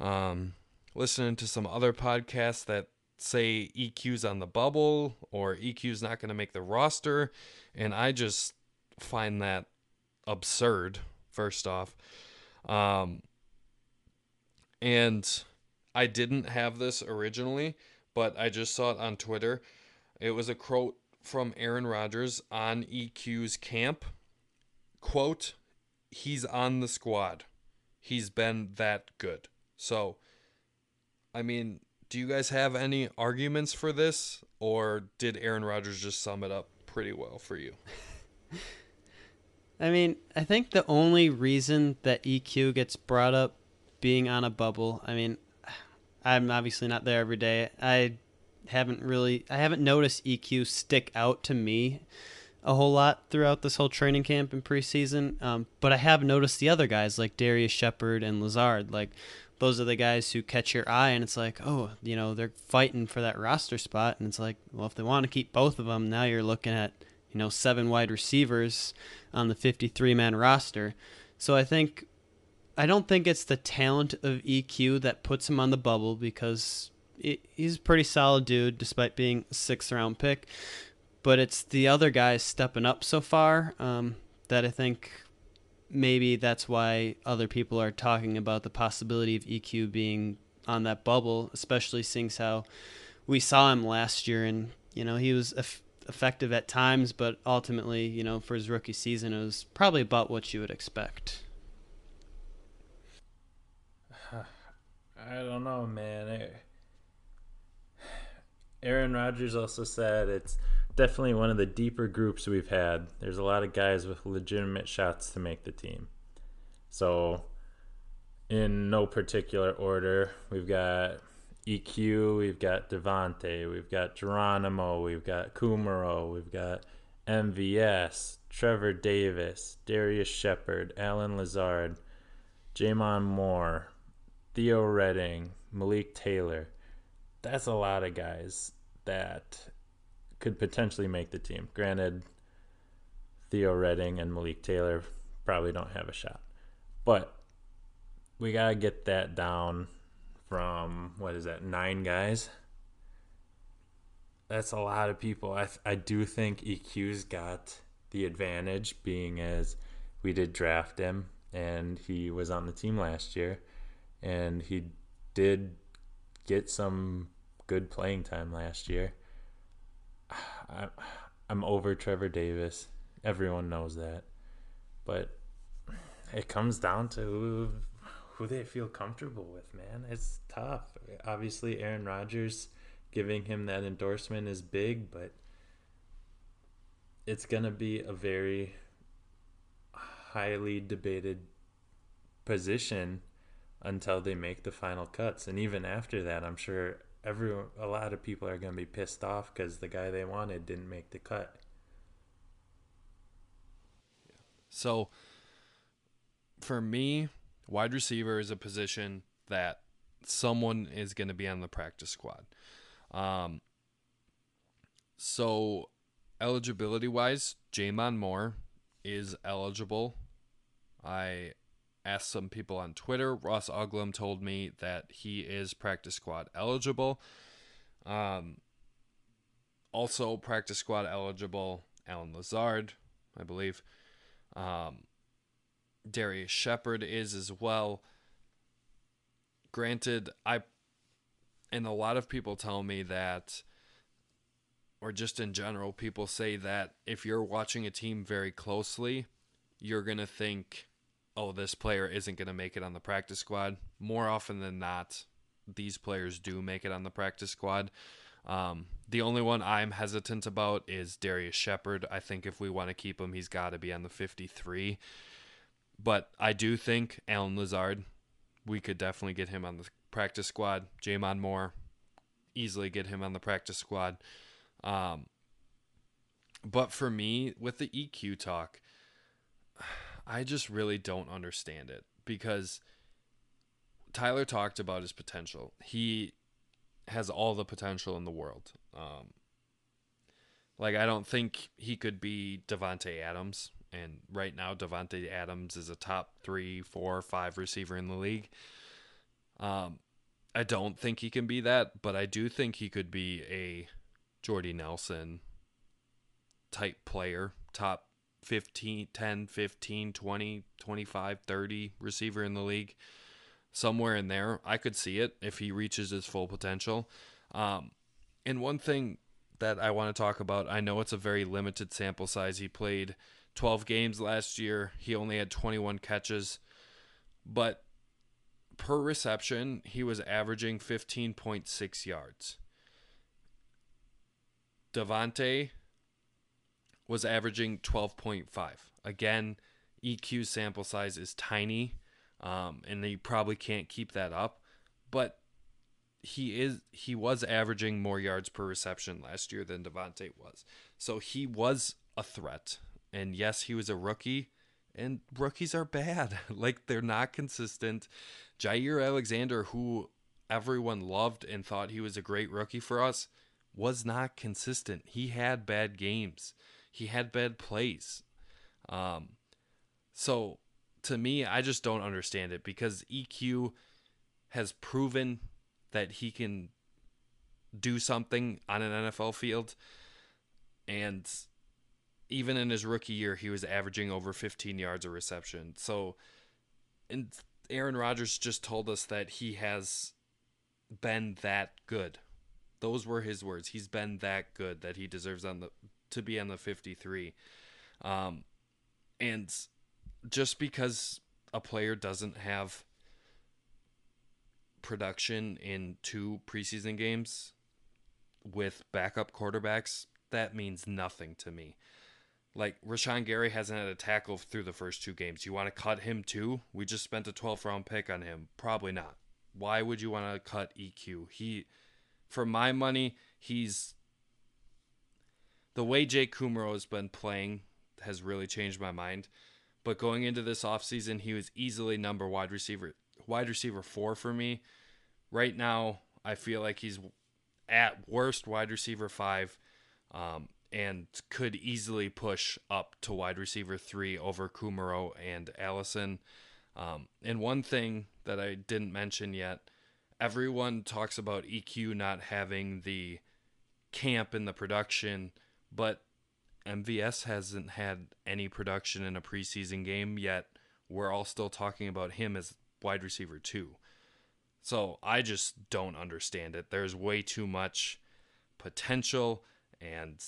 um, listening to some other podcasts that say EQ's on the bubble or EQ's not going to make the roster. And I just find that absurd, first off. Um, and I didn't have this originally, but I just saw it on Twitter. It was a quote from Aaron Rodgers on EQ's camp. Quote, he's on the squad. He's been that good. So, I mean, do you guys have any arguments for this, or did Aaron Rodgers just sum it up pretty well for you? I mean, I think the only reason that EQ gets brought up being on a bubble, I mean, I'm obviously not there every day. I haven't really I haven't noticed EQ stick out to me a whole lot throughout this whole training camp and preseason. Um, but I have noticed the other guys like Darrius Shepherd and Lazard. Like those are the guys who catch your eye, and it's like, oh, you know, they're fighting for that roster spot, and it's like, well, if they want to keep both of them, now you're looking at you know seven wide receivers on the 53 man roster. So I think I don't think it's the talent of EQ that puts him on the bubble because he's a pretty solid dude despite being a sixth round pick. But it's the other guys stepping up so far um, that I think maybe that's why other people are talking about the possibility of EQ being on that bubble, especially seeing how we saw him last year and you know he was eff- effective at times, but ultimately you know for his rookie season it was probably about what you would expect. I don't know, man. Aaron Rodgers also said it's definitely one of the deeper groups we've had. There's a lot of guys with legitimate shots to make the team. So, in no particular order, we've got EQ, we've got Davante, we've got Geronimo, we've got Kumerow, we've got MVS, Trevor Davis, Darrius Shepherd, Allen Lazard, J'Mon Moore, Teo Redding, Malik Taylor. That's a lot of guys that could potentially make the team. Granted, Teo Redding and Malik Taylor probably don't have a shot. But we got to get that down from, what is that, nine guys? That's a lot of people. I, I do think EQ's got the advantage, being as we did draft him and he was on the team last year and he did get some good playing time last year. I'm over Trevor Davis. Everyone knows that. But it comes down to who, who they feel comfortable with, man. It's tough. Obviously, Aaron Rodgers giving him that endorsement is big, but it's to be a very highly debated position until they make the final cuts. And even after that, I'm sure everyone, a lot of people are going to be pissed off because the guy they wanted didn't make the cut. So, for me, wide receiver is a position that someone is going to be on the practice squad. Um, So, eligibility wise, J'Mon Moore is eligible. I asked some people on Twitter. Ross Uglem told me that he is practice squad eligible. Um, also, practice squad eligible, Allen Lazard, I believe. Um, Darrius Shepherd is as well. Granted, I and a lot of people tell me that or just in general, people say that if you're watching a team very closely, you're going to think, oh, this player isn't going to make it on the practice squad. More often than not, these players do make it on the practice squad. Um, the only one I'm hesitant about is Darrius Shepherd. I think if we want to keep him, he's got to be on the 53. But I do think Allen Lazard, we could definitely get him on the practice squad. J'Mon Moore, easily get him on the practice squad. Um, but for me, with the EQ talk, I just really don't understand it because Tyler talked about his potential. He has all the potential in the world. Um, like I don't think he could be Davante Adams, and right now Davante Adams is a top three, four, five receiver in the league. Um, I don't think he can be that, but I do think he could be a Jordy Nelson type player, top 15, 10, 15, 20, 25, 30 receiver in the league. Somewhere in there, I could see it if he reaches his full potential. Um, and one thing that I want to talk about, I know it's a very limited sample size. He played 12 games last year, he only had 21 catches, but per reception, he was averaging 15.6 yards. Davante was averaging 12.5. Again, EQ sample size is tiny, um, and he probably can't keep that up. But he is he was averaging more yards per reception last year than Davante was. So he was a threat. And yes, he was a rookie, and rookies are bad. like they're not consistent. Jaire Alexander, who everyone loved and thought he was a great rookie for us, was not consistent. He had bad games. He had bad plays. Um, so to me, I just don't understand it because EQ has proven that he can do something on an NFL field. And even in his rookie year, he was averaging over 15 yards a reception. So, and Aaron Rodgers just told us that he has been that good those were his words. He's been that good that he deserves on the to be on the 53. Um, and just because a player doesn't have production in two preseason games with backup quarterbacks, that means nothing to me. Like Rashan Gary hasn't had a tackle through the first two games. You want to cut him too? We just spent a 12th round pick on him. Probably not. Why would you want to cut EQ? He for my money, he's the way Jake Kumerow has been playing has really changed my mind. But going into this offseason, he was easily number wide receiver wide receiver four for me. Right now, I feel like he's at worst wide receiver five, um, and could easily push up to wide receiver three over Kumerow and Allison. Um, and one thing that I didn't mention yet everyone talks about EQ not having the camp in the production, but MVS hasn't had any production in a preseason game yet. We're all still talking about him as wide receiver two. So I just don't understand it. There's way too much potential, and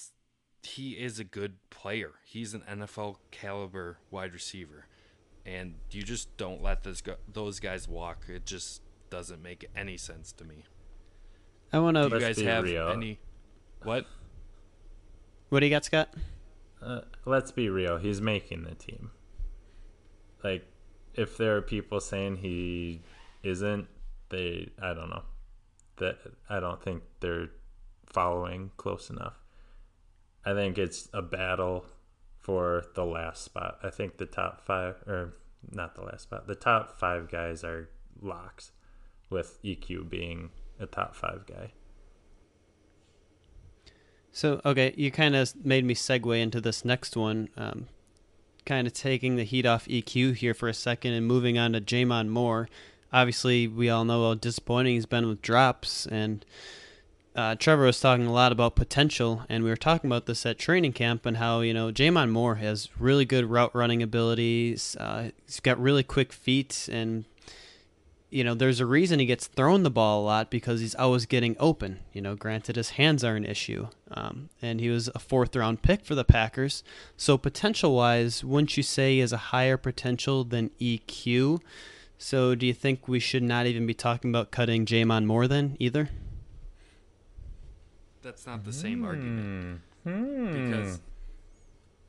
he is a good player. He's an NFL caliber wide receiver, and you just don't let this go- those guys walk. It just doesn't make any sense to me. I want to. Do you guys have real. any? What? What do you got, Scott? Uh, let's be real. He's making the team. Like, if there are people saying he isn't, they I don't know. That I don't think they're following close enough. I think it's a battle for the last spot. I think the top five, or not the last spot, the top five guys are locks, with EQ being a top five guy. So, okay, you kind of made me segue into this next one. Um, kind of taking the heat off EQ here for a second and moving on to J'Mon Moore. Obviously, we all know how disappointing he's been with drops, and uh, Trevor was talking a lot about potential, and we were talking about this at training camp and how you know J'Mon Moore has really good route running abilities. Uh, he's got really quick feet, and you know there's a reason he gets thrown the ball a lot because he's always getting open. You know, granted his hands are an issue, um, and he was a fourth round pick for the Packers. So potential wise, wouldn't you say he has a higher potential than EQ? So do you think we should not even be talking about cutting J'Mon Moore then either? That's not the same argument because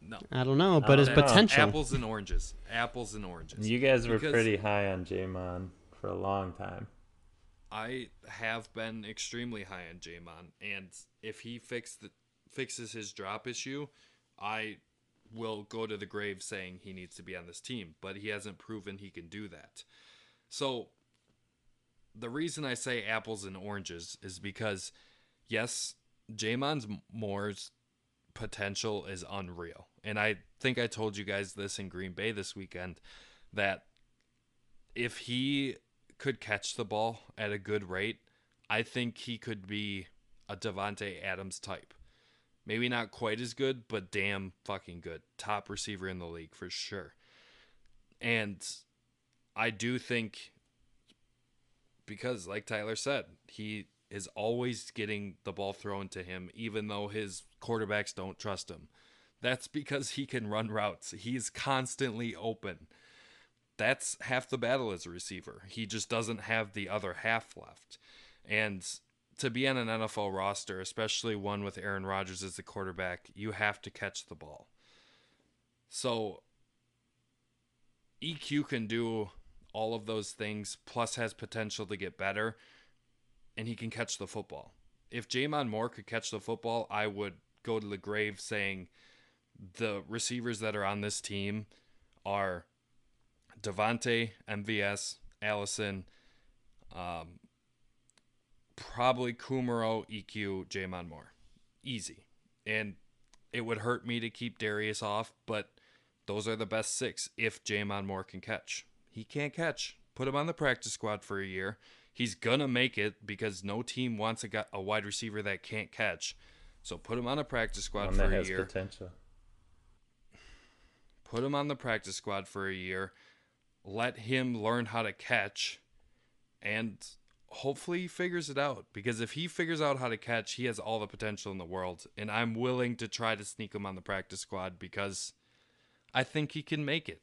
no. I don't know, but his don't know. potential. Apples and oranges. Apples and oranges. You guys were Because pretty high on J'Mon for a long time. I have been extremely high on J'Mon, and if he fix the, fixes his drop issue, I will go to the grave saying he needs to be on this team. But he hasn't proven he can do that. So the reason I say apples and oranges is because yes, J'Mon's Moore's potential is unreal. And I think I told you guys this in Green Bay this weekend that if he could catch the ball at a good rate, I think he could be a Davante Adams type. Maybe not quite as good, but damn fucking good. Top receiver in the league for sure. And I do think because like Tyler said, he is always getting the ball thrown to him even though his quarterbacks don't trust him. That's because he can run routes. He's constantly open. That's half the battle as a receiver. He just doesn't have the other half left. And to be on an NFL roster, especially one with Aaron Rodgers as the quarterback, you have to catch the ball. So EQ can do all of those things, plus has potential to get better, and he can catch the football. If J'Mon Moore could catch the football, I would go to the grave saying the receivers that are on this team are Davante, MVS, Allison, um, probably Kumerow, EQ, J'Mon Moore. Easy. And it would hurt me to keep Darrius off, but those are the best six if J'Mon Moore can catch. He can't catch. Put him on the practice squad for a year. He's gonna make it because no team wants a, a wide receiver that can't catch. So put him on a practice squad One for that a has year. potential. Put him on the practice squad for a year. Let him learn how to catch, and hopefully he figures it out. Because if he figures out how to catch, he has all the potential in the world. And I'm willing to try to sneak him on the practice squad because I think he can make it.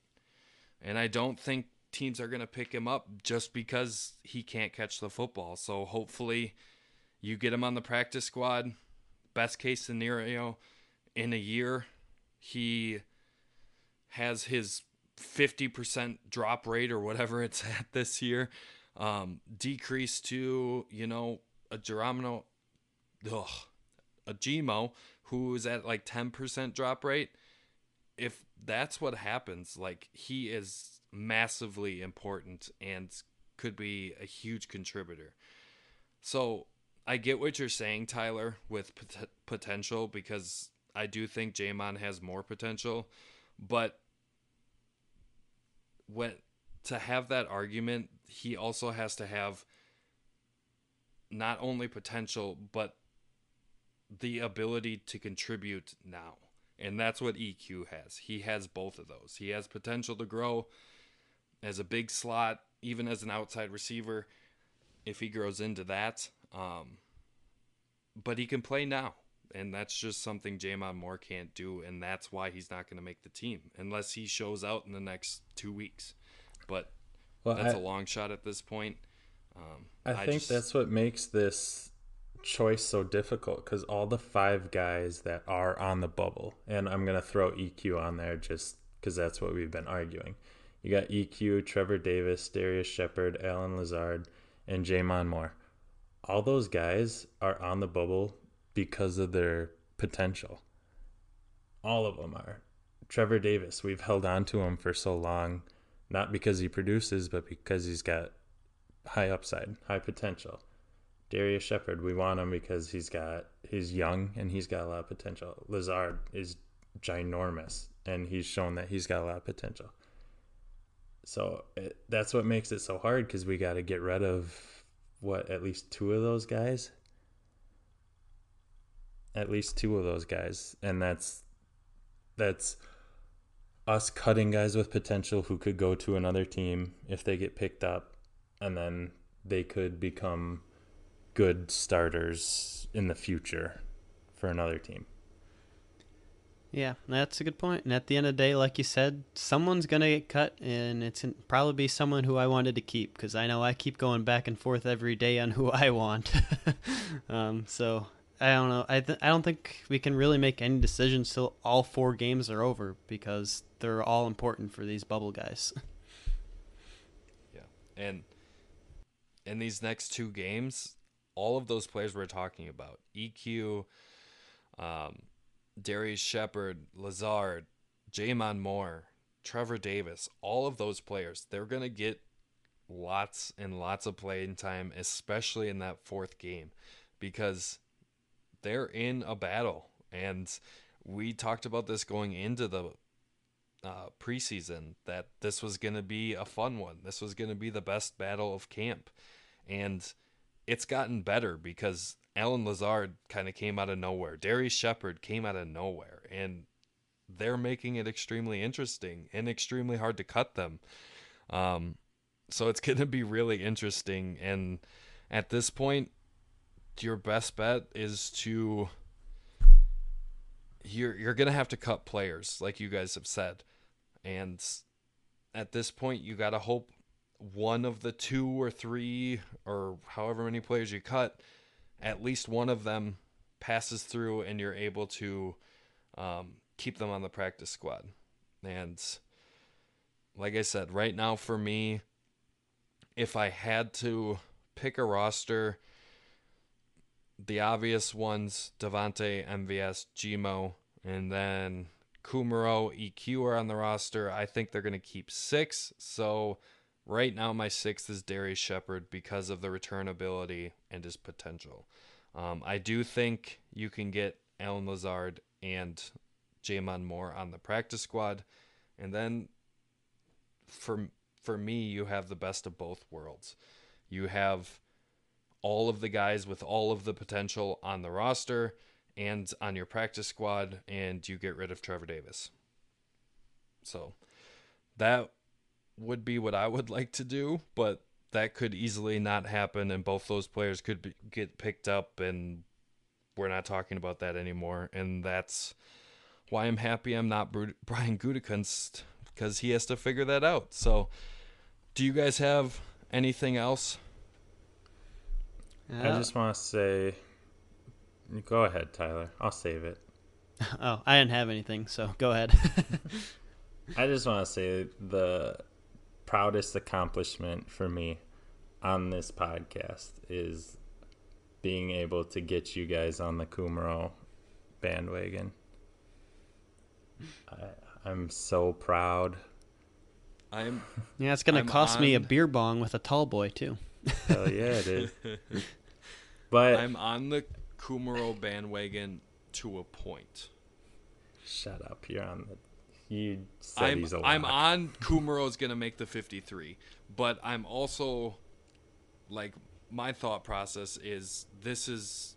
And I don't think teams are going to pick him up just because he can't catch the football. So hopefully you get him on the practice squad. Best case scenario, in a year, he has his 50% drop rate or whatever it's at this year um, decrease to, you know, a Geronimo, ugh, a Gmo who is at like 10% drop rate. If that's what happens, like he is massively important and could be a huge contributor. So I get what you're saying, Tyler, with pot- potential because I do think J'Mon has more potential, but when to have that argument, he also has to have not only potential but the ability to contribute now. And that's what EQ has. He has both of those. He has potential to grow as a big slot, even as an outside receiver, if he grows into that. Um, but he can play now. And that's just something J'Mon Moore can't do. And that's why he's not going to make the team unless he shows out in the next two weeks. But Well, that's I- a long shot at this point. Um, I, think just- that's what makes this choice so difficult because all the five guys that are on the bubble, and I'm going to throw EQ on there just because that's what we've been arguing. You got EQ, Trevor Davis, Darrius Shepherd, Allen Lazard, and J'Mon Moore. All those guys are on the bubble because of their potential. All of them are. Trevor Davis, we've held on to him for so long, not because he produces, but because he's got high upside, high potential. Darrius Shepherd, we want him because he's got he's young and he's got a lot of potential. Lazard is ginormous and he's shown that he's got a lot of potential. So it, that's what makes it so hard because we got to get rid of what at least two of those guys. At least two of those guys, and that's that's us cutting guys with potential who could go to another team if they get picked up, and then they could become good starters in the future for another team. Yeah, that's a good point. And at the end of the day, like you said, someone's gonna get cut, and it's probably be someone who I wanted to keep because I know I keep going back and forth every day on who I want. um, so I don't know. I th- I don't think we can really make any decisions till all four games are over because they're all important for these bubble guys. Yeah, and in these next two games, all of those players we're talking about, EQ, um, Darrius Shepherd, Lazard, J'Mon Moore, Trevor Davis, all of those players, they're to get lots and lots of playing time, especially in that fourth game, because they're in a battle. And we talked about this going into the uh, preseason that this was going to be a fun one. This was going to be the best battle of camp. And it's gotten better because Allen Lazard kind of came out of nowhere. Darrius Shepherd came out of nowhere, and they're making it extremely interesting and extremely hard to cut them. Um, so it's going to be really interesting. And at this point, your best bet is to you're you're to have to cut players, like you guys have said, and at this point, you got to hope one of the two or three or however many players you cut at least one of them passes through and you're able to um, keep them on the practice squad. And like I said, right now for me, if I had to pick a roster, the obvious ones Davante, MVS, Gmo, and then Kumerow, EQ are on the roster. I think they're going to keep six. So Right now, my sixth is Darrius Shepherd because of the return ability and his potential. Um, I do think you can get Allen Lazard and J'Mon Moore on the practice squad, and then for for me, you have the best of both worlds. You have all of the guys with all of the potential on the roster and on your practice squad, and you get rid of Trevor Davis. So that would be what I would like to do, but that could easily not happen, and both those players could be, get picked up, and we're not talking about that anymore. And that's why I'm happy I'm not Brian Gutekunst because he has to figure that out. So, do you guys have anything else? I just want to say, go ahead, Tyler. I'll save it. Oh, I didn't have anything, so go ahead. I just want to say the proudest accomplishment for me on this podcast is being able to get you guys on the Kumerow bandwagon. I, I'm so proud. I'm yeah, it's gonna I'm cost on... me a beer bong with a tall boy too. Hell yeah, it is. but I'm on the Kumerow bandwagon to a point. Shut up! You're on the you said I'm, he's a I'm on Kumerow's gonna make the 53, but I'm also like my thought process is this is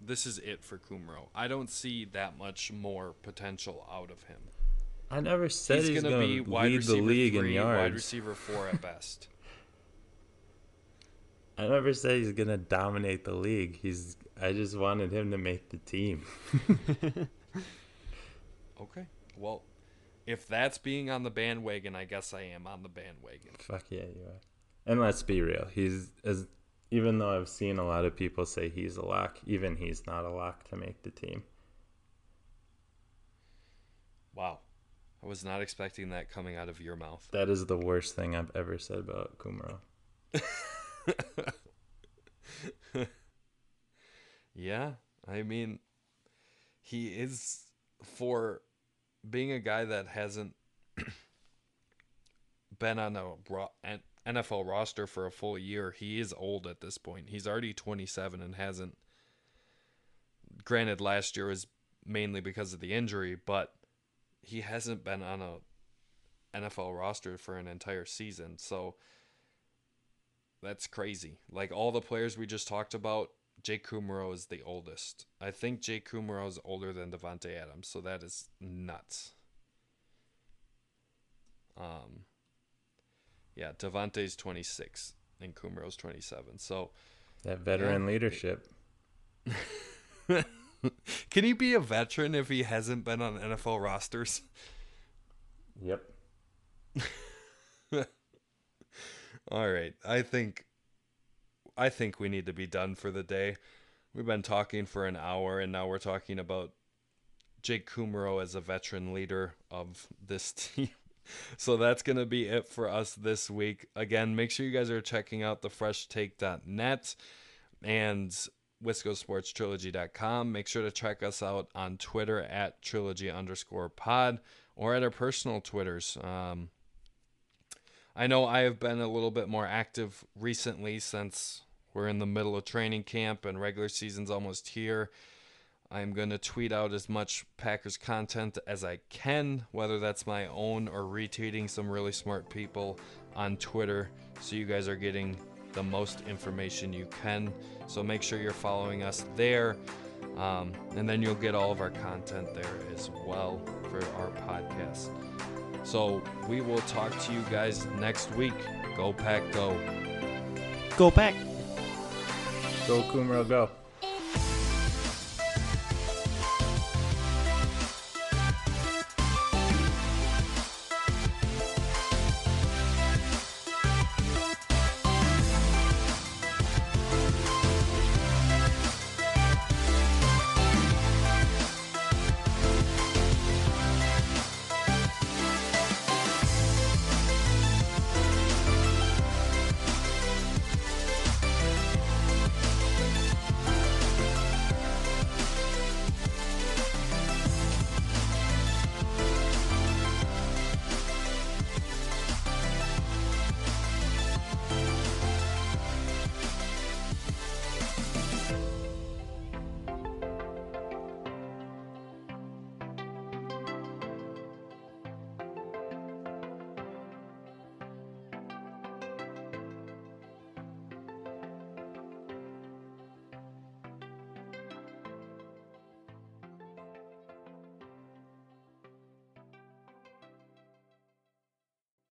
this is it for Kumerow. I don't see that much more potential out of him. I never said he's, he's gonna, gonna, be wide lead the league three, in yards. Wide receiver four at best. I never said he's gonna dominate the league. He's. I just wanted him to make the team. okay. Well, if that's being on the bandwagon, I guess I am on the bandwagon. Fuck yeah, you are. And let's be real. He's as even though I've seen a lot of people say he's a lock, even he's not a lock to make the team. Wow. I was not expecting that coming out of your mouth. That is the worst thing I've ever said about Kumerow. yeah, I mean, he is for being a guy that hasn't been on a NFL roster for a full year, he is old at this point. He's already 27 and hasn't. Granted, last year was mainly because of the injury, but he hasn't been on a NFL roster for an entire season. So that's crazy. Like all the players we just talked about, Jake Kumerow is the oldest. I think Jake Kumerow is older than Davante Adams, so that is nuts. Um, yeah, Davante's 26 and Kumerow's 27. So That veteran Yeah. leadership. can he be a veteran if he hasn't been on NFL rosters? Yep. All right. I think I think we need to be done for the day. We've been talking for an hour and now we're talking about Jake Kumerow as a veteran leader of this team. So that's going to be it for us this week. Again, make sure you guys are checking out the freshtake.net and wiscosportstrilogy.com. Make sure to check us out on Twitter at trilogy underscore pod or at our personal Twitters. Um, I know I have been a little bit more active recently since we're in the middle of training camp and regular season's almost here. I'm going to tweet out as much Packers content as I can, whether that's my own or retweeting some really smart people on Twitter. So you guys are getting the most information you can. So make sure you're following us there. Um, and then you'll get all of our content there as well for our podcast. So we will talk to you guys next week. Go Pack Go. Go Pack. Go Kumerow, go.